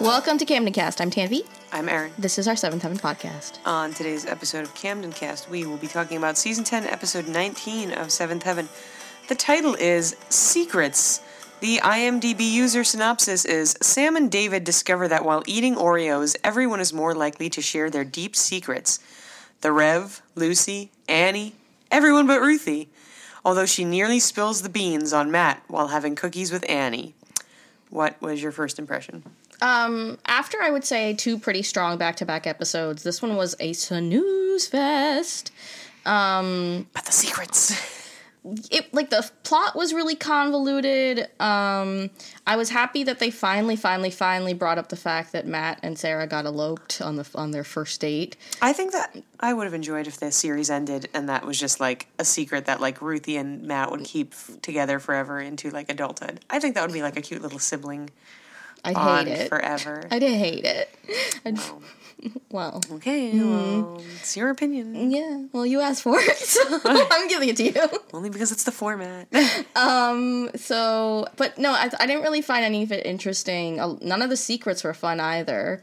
Welcome to Camden Cast. I'm Tanvi. I'm Aaron. This is our Seventh Heaven podcast. On today's episode of Camden Cast, we will be talking about season 10, episode 19 of Seventh Heaven. The title is Secrets. The IMDb user synopsis is Sam and David discover that while eating Oreos, everyone is more likely to share their deep secrets. The Rev, Lucy, Annie, everyone but Ruthie, although she nearly spills the beans on Matt while having cookies with Annie. What was your first impression? Um, after I would say two pretty strong back to back episodes, this one was a snooze fest. Um, But the secrets. it like the plot was really convoluted. Um, I was happy that they finally, finally, finally brought up the fact that Matt and Sarah got eloped on the on their first date. I think that I would have enjoyed if the series ended and that was just like a secret that like Ruthie and Matt would keep f- together forever into like adulthood. I think that would be like a cute little sibling I hate it. forever. I did hate it. I, well, okay, Mm-hmm. well, it's your opinion. yeah. Well, you asked for it, so I'm giving it to you. Only because it's the format. Um. So, but no, I, I didn't really find any of it interesting. None of the secrets were fun either.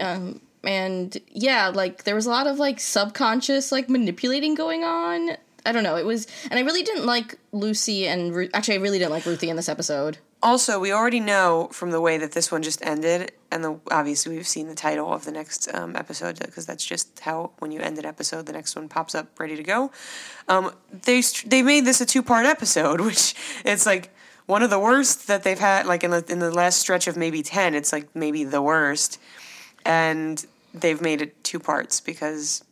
Um. And yeah, like there was a lot of like subconscious like manipulating going on. I don't know. It was, and I really didn't like Lucy and Ru- actually, I really didn't like Ruthie in this episode. also, we already know from the way that this one just ended, and the, obviously we've seen the title of the next um, episode because that's just how when you end an episode, the next one pops up ready to go. Um, they they made this a two part episode, which it's like one of the worst that they've had. Like in the in the last stretch of maybe ten, it's like maybe the worst, and they've made it two parts because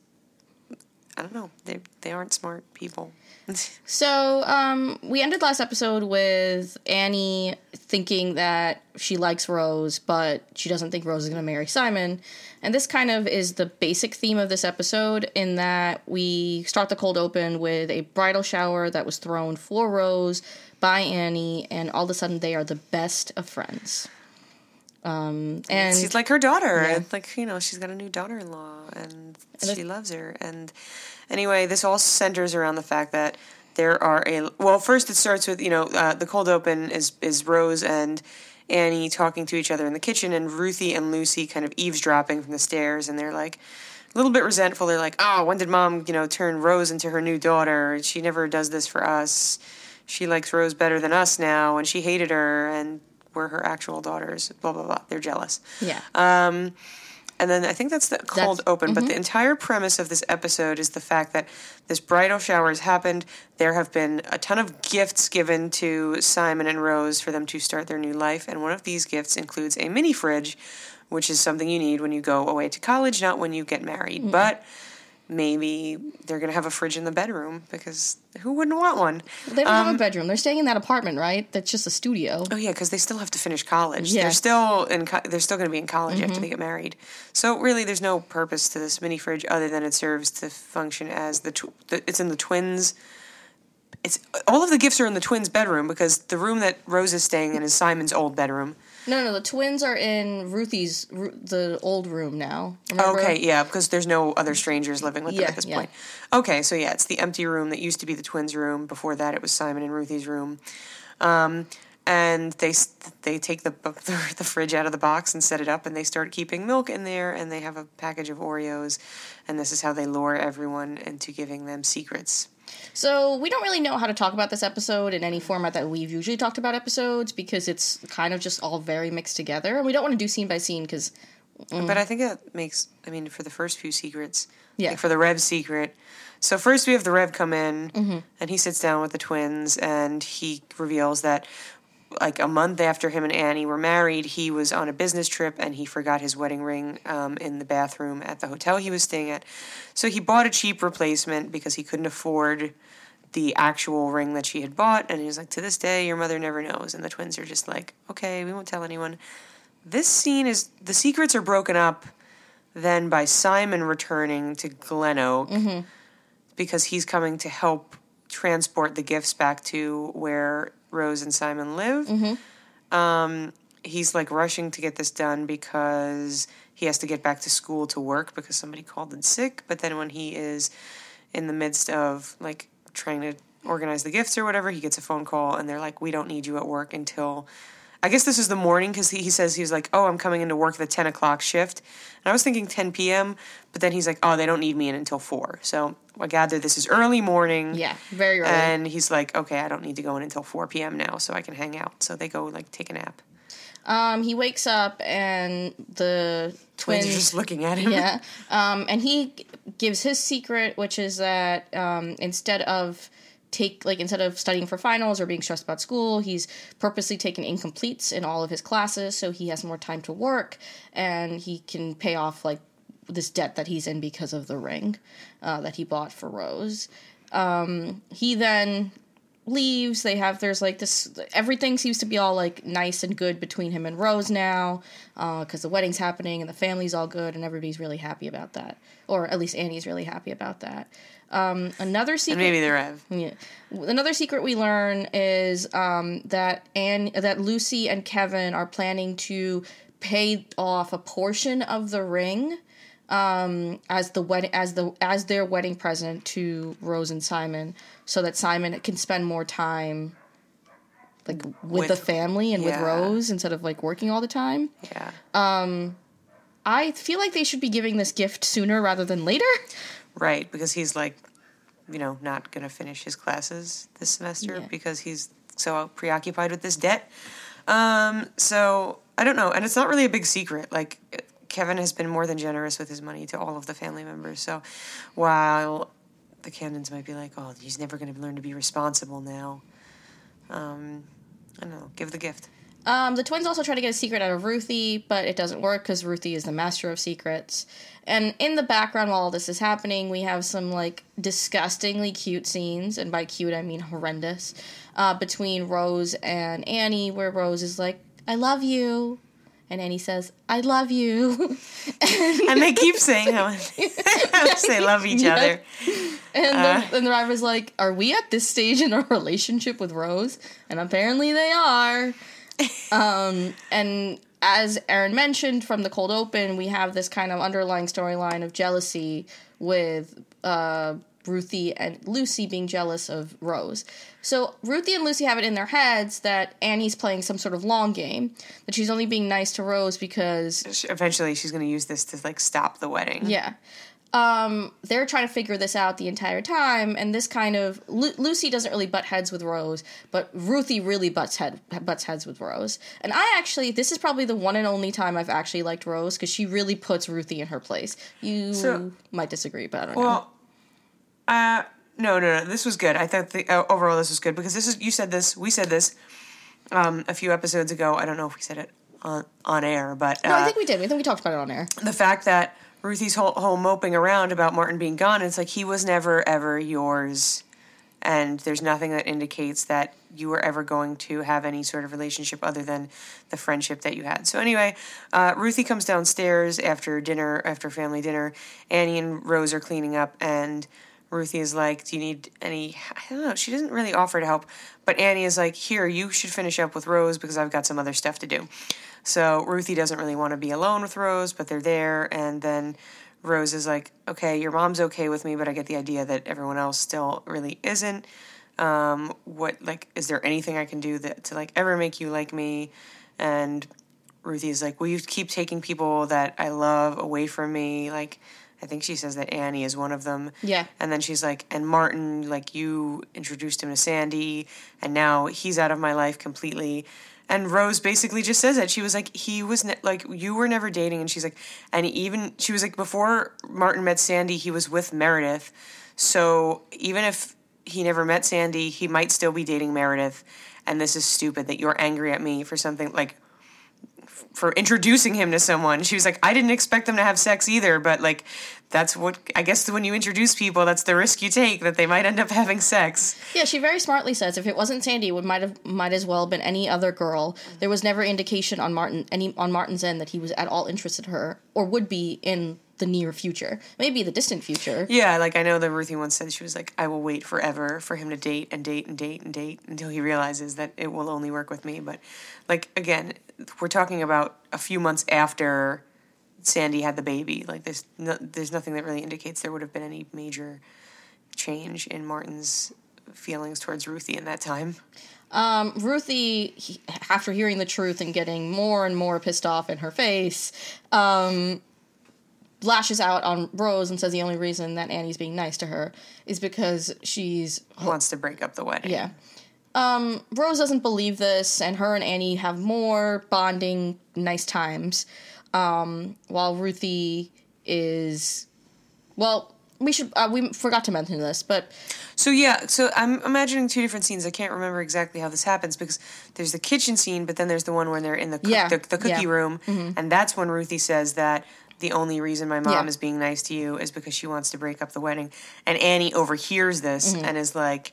I don't know they they aren't smart people. So, um, we ended last episode with Annie thinking that she likes Rose, but she doesn't think Rose is going to marry Simon. And this kind of is the basic theme of this episode, in that we start the cold open with a bridal shower that was thrown for Rose by Annie, and all of a sudden they are the best of friends. Um, and she's like her daughter. Yeah. It's like you know, she's got a new daughter-in-law, and she loves her. And anyway, this all centers around the fact that there are a well. First, it starts with you know uh, the cold open is is Rose and Annie talking to each other in the kitchen, and Ruthie and Lucy kind of eavesdropping from the stairs, and they're like. A little bit resentful. They're like, "Oh, when did Mom, you know, turn Rose into her new daughter? She never does this for us. She likes Rose better than us now, and she hated her, and we're her actual daughters." Blah blah blah. They're jealous. yeah. Um, and then I think that's the cold That's- open. But the entire premise of this episode is the fact that this bridal shower has happened. There have been a ton of gifts given to Simon and Rose for them to start their new life. And one of these gifts includes a mini fridge, which is something you need when you go away to college, not when you get married. But maybe they're going to have a fridge in the bedroom because who wouldn't want one? they don't have a um, bedroom. They're staying in that apartment, right? That's just a studio. Oh yeah, because they still have to finish college. Yeah. They're still in. Co- they're still going to be in college after mm-hmm. they get married. So really, there's no purpose to this mini fridge other than it serves to function as the. Tw- the it's in the twins. It's all of the gifts are in the twins' bedroom because the room that Rose is staying in is Simon's old bedroom. No, no, the twins are in Ruthie's, Ru- the old room now. Remember? Okay, yeah, because there's no other strangers living with them at this yeah. point. Okay, so yeah, it's the empty room that used to be the twins' room. Before that, it was Simon and Ruthie's room. Um, and they they take the, the the fridge out of the box and set it up, and they start keeping milk in there, and they have a package of Oreos, and this is how they lure everyone into giving them secrets. So we don't really know how to talk about this episode in any format that we've usually talked about episodes because it's kind of just all very mixed together, and we don't want to do scene by scene because But I think it makes, I mean, for the first few secrets, Yeah. like for the Rev secret. So first we have the Rev come in, Mm-hmm. and he sits down with the twins, and he reveals that, like a month after him and Annie were married, he was on a business trip and he forgot his wedding ring um, in the bathroom at the hotel he was staying at. So he bought a cheap replacement because he couldn't afford the actual ring that she had bought, and he was like, "To this day, your mother never knows." And the twins are just like, "Okay, we won't tell anyone." This scene is the secrets are broken up then by Simon returning to Glen Oak because he's coming to help transport the gifts back to where Rose and Simon live. Um, he's like rushing to get this done because he has to get back to school to work because somebody called in sick. But then when he is in the midst of like trying to organize the gifts or whatever, he gets a phone call and they're like, "We don't need you at work until." I guess this is the morning because he, he says he's like, oh, I'm coming into work the 10 o'clock shift. And I was thinking 10 p.m., but then he's like, oh, they don't need me in until 4. So I gather this is early morning. Yeah, very early. And he's like, okay, I don't need to go in until 4 p.m. now, so I can hang out. So they go, like, take a nap. Um, he wakes up and the twins, Twins are just looking at him. yeah, um, and he gives his secret, which is that um, instead of take like instead of studying for finals or being stressed about school, he's purposely taken incompletes in all of his classes, so he has more time to work and he can pay off like this debt that he's in because of the ring uh, that he bought for Rose. Um, he then leaves. They have there's like this everything seems to be all like nice and good between him and Rose now because the wedding's happening and the family's all good and everybody's really happy about that, or at least Annie's really happy about that. Um, another secret. And maybe they're Ev. Yeah. Another secret we learn is um, that Anne, that Lucy and Kevin are planning to pay off a portion of the ring um, as the wedding as the as their wedding present to Rose and Simon, so that Simon can spend more time like with, With- the family and with. Rose instead of like working all the time. Yeah. Um, I feel like they should be giving this gift sooner rather than later. Right, because he's like, you know, not going to finish his classes this semester Yeah. because he's so preoccupied with this debt. Um, so I don't know, and it's not really a big secret. Like Kevin has been more than generous with his money to all of the family members. So while the Camdens might be like, "Oh, he's never going to learn to be responsible now," um, I don't know. Give the gift. Um, the twins also try to get a secret out of Ruthie, but it doesn't work because Ruthie is the master of secrets. And in the background, while all this is happening, we have some like disgustingly cute scenes, and by cute I mean horrendous, uh, between Rose and Annie, where Rose is like, "I love you," and Annie says, "I love you," And they keep saying how much they love each Yeah. other. and Uh. the, and the driver's like, "Are we at this stage in our relationship with Rose?" And apparently they are. um, and as Aaron mentioned from the cold open, we have this kind of underlying storyline of jealousy with uh, Ruthie and Lucy being jealous of Rose. So Ruthie and Lucy have it in their heads that Annie's playing some sort of long game, that she's only being nice to Rose because Eventually, she's going to use this to like stop the wedding. yeah. Um, they're trying to figure this out the entire time, and this kind of Lu- Lucy doesn't really butt heads with Rose, but Ruthie really butts head butts heads with Rose. And I actually, this is probably the one and only time I've actually liked Rose because she really puts Ruthie in her place. You So- might disagree, but I don't know. Uh, no, no, no. This was good. I thought the uh, overall this was good because this is you said this, we said this um, a few episodes ago. I don't know if we said it on on air, but uh, No, I think we did. I think we talked about it on air. the fact that Ruthie's whole, whole moping around about Martin being gone, it's like he was never ever yours, and there's nothing that indicates that you were ever going to have any sort of relationship other than the friendship that you had. So anyway, uh, Ruthie comes downstairs after dinner, after family dinner. Annie and Rose are cleaning up, and Ruthie is like, "Do you need any?" I don't know. She doesn't really offer to help, but Annie is like, "Here, you should finish up with Rose because I've got some other stuff to do." So Ruthie doesn't really want to be alone with Rose, but they're there, and then Rose is like, "Okay, your mom's okay with me, but I get the idea that everyone else still really isn't. Um, what like is there anything I can do that to like ever make you like me?" And Ruthie is like, "Will you keep taking people that I love away from me?" Like, I think she says that Annie is one of them. Yeah. And then she's like, "And Martin, like you introduced him to Sandy, and now he's out of my life completely." And Rose basically just says that She was like, "He was ne- like you were never dating," and she's like, and even she was like, before Martin met Sandy, he was with Meredith. So even if he never met Sandy, he might still be dating Meredith. And this is stupid that you're angry at me for something like for introducing him to someone. She was like, I didn't expect them to have sex either, but like that's what I guess when you introduce people, that's the risk you take that they might end up having sex. Yeah, she very smartly says if it wasn't Sandy, it would might have might as well have been any other girl. There was never indication on Martin any on Martin's end that he was at all interested in her or would be in the near future, maybe the distant future. Yeah, like I know that Ruthie once said she was like, I will wait forever for him to date and date and date and date until he realizes that it will only work with me. But like again, we're talking about a few months after Sandy had the baby. Like there's no, there's nothing that really indicates there would have been any major change in Martin's feelings towards Ruthie in that time. Um, Ruthie, he, after hearing the truth and getting more and more pissed off in her face, um, lashes out on Rose and says the only reason that Annie's being nice to her is because she's Wants to break up the wedding. yeah. Um, Rose doesn't believe this, and her and Annie have more bonding, nice times. Um, while Ruthie is, well, we should uh, we forgot to mention this, but So yeah, so I'm imagining two different scenes. I can't remember exactly how this happens because there's the kitchen scene, but then there's the one when they're in the cook, Yeah, the, the cookie yeah. Mm-hmm. room, and that's when Ruthie says that the only reason my mom Yeah. is being nice to you is because she wants to break up the wedding. And Annie overhears this Mm-hmm. and is like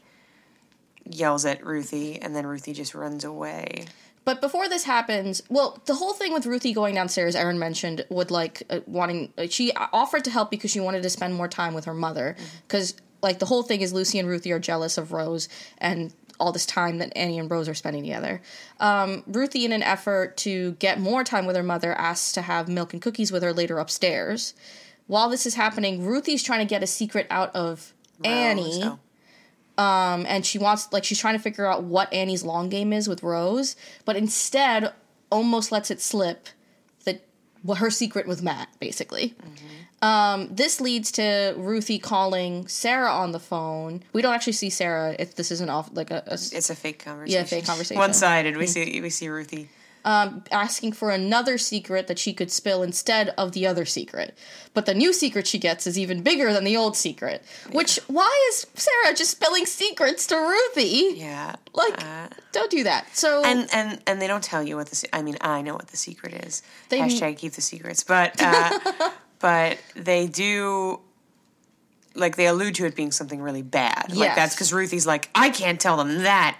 yells at Ruthie, and then Ruthie just runs away. But before this happens, well, the whole thing with Ruthie going downstairs, Aaron mentioned, would like uh, wanting. Uh, she offered to help because she wanted to spend more time with her mother. Because like the whole thing is Lucy and Ruthie are jealous of Rose and all this time that Annie and Rose are spending together. Um, Ruthie, in an effort to get more time with her mother, asks to have milk and cookies with her later upstairs. While this is happening, Ruthie's trying to get a secret out of Annie So, um, and she wants like she's trying to figure out what Annie's long game is with Rose, but instead almost lets it slip that what her secret with Matt basically. Um, this leads to Ruthie calling Sarah on the phone. We don't actually see Sarah if this isn't off like a, a it's a fake conversation. Yeah, fake conversation. One sided. We see we see Ruthie. Asking for another secret that she could spill instead of the other secret. But the new secret she gets is even bigger than the old secret. Which why is Sarah just spilling secrets to Ruthie? Yeah. Like, Uh, don't do that. So and and and they don't tell you what the. I mean, I know what the secret is. They- Hashtag keep the secrets, but uh, but they do. Like they allude to it being something really bad. Like that's because Ruthie's like, I can't tell them that.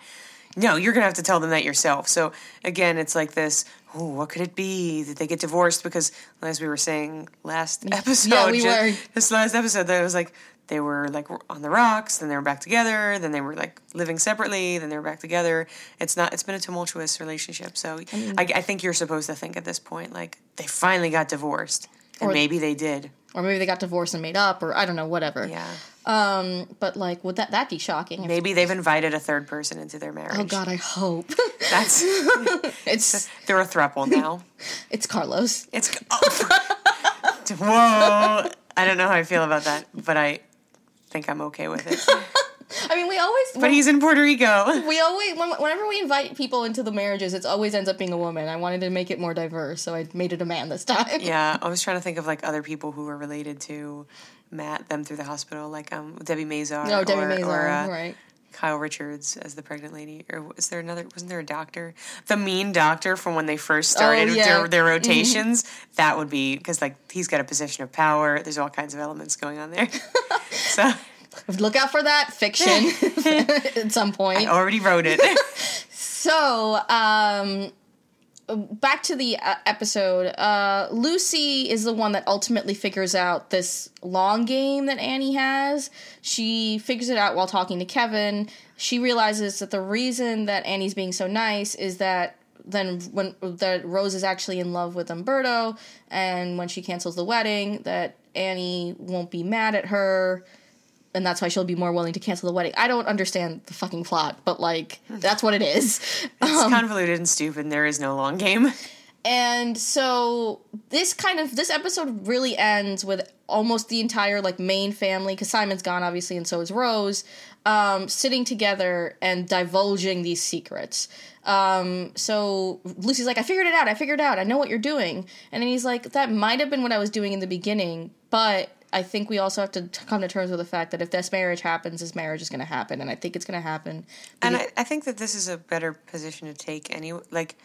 No, you're gonna have to tell them that yourself. So again, it's like this. Oh, what could it be that they get divorced? Because as we were saying last episode, yeah, we ju- were. this last episode, that was like they were like on the rocks, then they were back together, then they were like living separately, then they were back together. It's not. It's been a tumultuous relationship. So mm. I, I think you're supposed to think at this point like they finally got divorced, and Or- maybe they did. Or maybe they got divorced and made up, or I don't know, whatever. Yeah. Um, but like, would that that be shocking? If- Maybe they've invited a third person into their marriage. oh God, I hope That's it's they're a throuple now. it's Carlos. It's oh. whoa. I don't know how I feel about that, but I think I'm okay with it. I mean, we always But he's in Puerto Rico. we always when, whenever we invite people into the marriages, it always ends up being a woman. I wanted to make it more diverse, so I made it a man this time. Yeah, I was trying to think of like other people who were related to Matt them through the hospital, like um Debi Mazar. No, Debbie or, Mazar, or, uh, right? Kyle Richards as the pregnant lady, or was there another? Wasn't there a doctor? The mean doctor from when they first started Oh, yeah. Mm-hmm. their, their rotations. That would be because like he's got a position of power. There's all kinds of elements going on there. so Look out for that fiction at some point. I already wrote it. So, um, back to the uh, episode. Uh, Lucy is the one that ultimately figures out this long game that Annie has. She figures it out while talking to Kevin. She realizes that the reason that Annie's being so nice is that then when that Rose is actually in love with Umberto, and when she cancels the wedding, that Annie won't be mad at her and that's why she'll be more willing to cancel the wedding. I don't understand the fucking plot, but like that's what it is. It's convoluted and stupid. And there is no long game. And so this kind of this episode really ends with almost the entire like main family because Simon's gone obviously and so is Rose um, sitting together and divulging these secrets. Um, so Lucy's like, I figured it out. I figured it out. I know what you're doing. And then he's like, that might have been what I was doing in the beginning, but I think we also have to t- come to terms with the fact that if this marriage happens, this marriage is going to happen, and I think it's going to happen. And I, I think that this is a better position to take. Any like,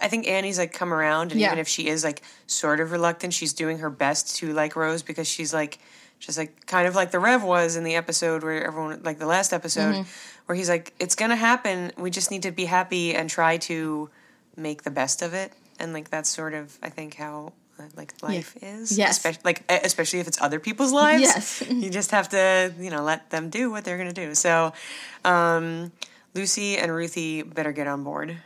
I think Annie's like come around, and Yeah. even if she is like sort of reluctant, she's doing her best to like Rose because she's like just like kind of like the Rev was in the episode where everyone like the last episode Mm-hmm. where he's like, it's gonna happen. We just need to be happy and try to make the best of it. And like that's sort of I think how like life is. Yes. Especially, like especially if it's other people's lives. Yes. you just have to you know let them do what they're gonna do. So. Um, Lucy and Ruthie better get on board.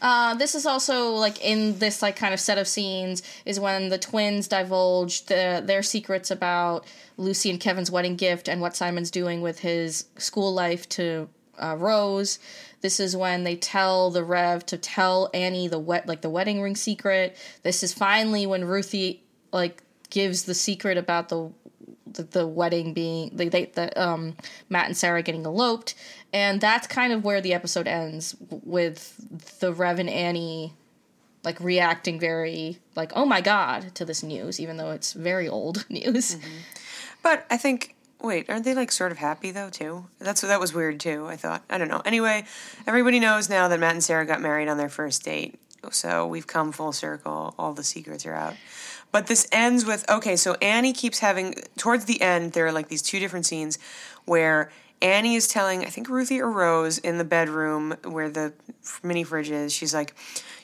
Uh, this is also like in this like kind of set of scenes is when the twins divulge the, their secrets about Lucy and Kevin's wedding gift and what Simon's doing with his school life to uh, Rose. This is when they tell the Rev to tell Annie the wet like the wedding ring secret. This is finally when Ruthie like gives the secret about the the, the wedding being they, they the um Matt and Sarah getting eloped, and that's kind of where the episode ends with the Rev and Annie like reacting very like oh my god to this news, even though it's very old news. But I think wait, aren't they like sort of happy though too? That's that was weird too. I thought I don't know. Anyway, everybody knows now that Matt and Sarah got married on their first date, so we've come full circle. All the secrets are out. But this ends with okay, so Annie keeps having towards the end there are like these two different scenes where Annie is telling I think Ruthie or Rose in the bedroom where the mini fridge is. She's like,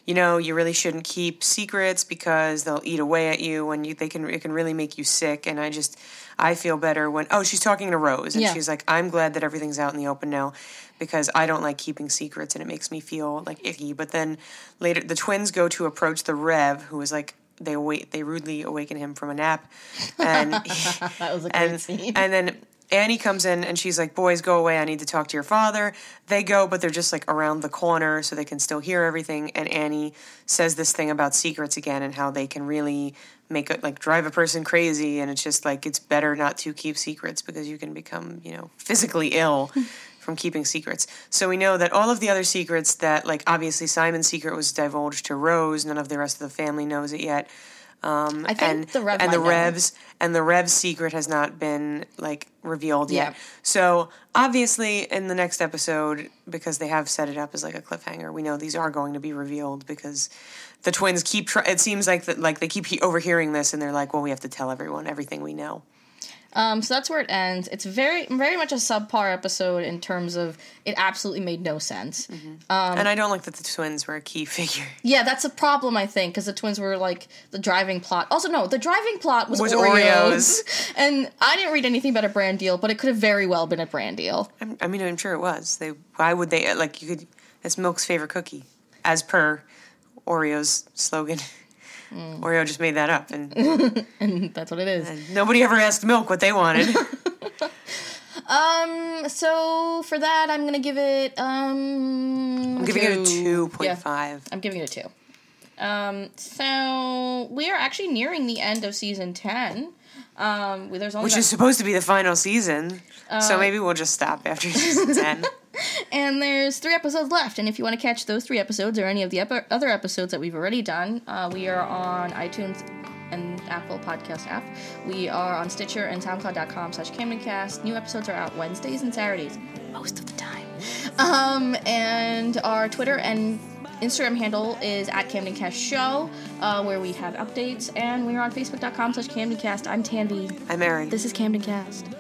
you know, you really shouldn't keep secrets because they'll eat away at you and you they can it can really make you sick. And I just I feel better when oh she's talking to Rose and Yeah. she's like I'm glad that everything's out in the open now because I don't like keeping secrets and it makes me feel like icky. But then later the twins go to approach the Rev who is like they wait they rudely awaken him from a nap and That was a great and scene. and then Annie comes in and she's like, "Boys, go away. I need to talk to your father." They go, but they're just like around the corner, so they can still hear everything. And Annie says this thing about secrets again and how they can really make it like drive a person crazy. And it's just like it's better not to keep secrets because you can become, you know, physically ill. From keeping secrets. So we know that all of the other secrets that, like, obviously Simon's secret was divulged to Rose, none of the rest of the family knows it yet Um, I think and the Rev and the know. revs and the revs secret has not been like revealed yet. Yeah. So obviously in the next episode, because they have set it up as like a cliffhanger, we know these are going to be revealed because the twins keep. Try- it seems like that like they keep he- overhearing this and they're like, well, we have to tell everyone everything we know. Um, so that's where it ends. It's very, very much a subpar episode in terms of it absolutely made no sense. Um, and I don't like that the twins were a key figure. Yeah, that's a problem, I think, because the twins were like the driving plot. Also, no, the driving plot was, Was Oreos. Oreos. and I didn't read anything about a brand deal, but it could have very well been a brand deal. I'm, I mean, I'm sure it was. They why would they like you could? It's Milk's favorite cookie, as per Oreo's slogan. Oreo just made that up, and And that's what it is. nobody ever asked Milk what they wanted. Um, so for that, I'm gonna give it. Um, I'm giving it a two point five. I'm giving it a two. Um, so we are actually nearing the end of season ten. Um, there's only which about- is supposed to be the final season. Uh, so maybe we'll just stop after season ten. and there's three episodes left. And if you want to catch those three episodes or any of the ep- other episodes that we've already done, uh, we are on iTunes and Apple Podcast app. We are on Stitcher and SoundCloud.com slash CamdenCast. New episodes are out Wednesdays and Saturdays, most of the time. Um, and our Twitter and Instagram handle is at CamdenCast Show, uh, where we have updates. And we're on Facebook.com slash CamdenCast. I'm Tanvi. I'm Aaron. This is Camden CamdenCast.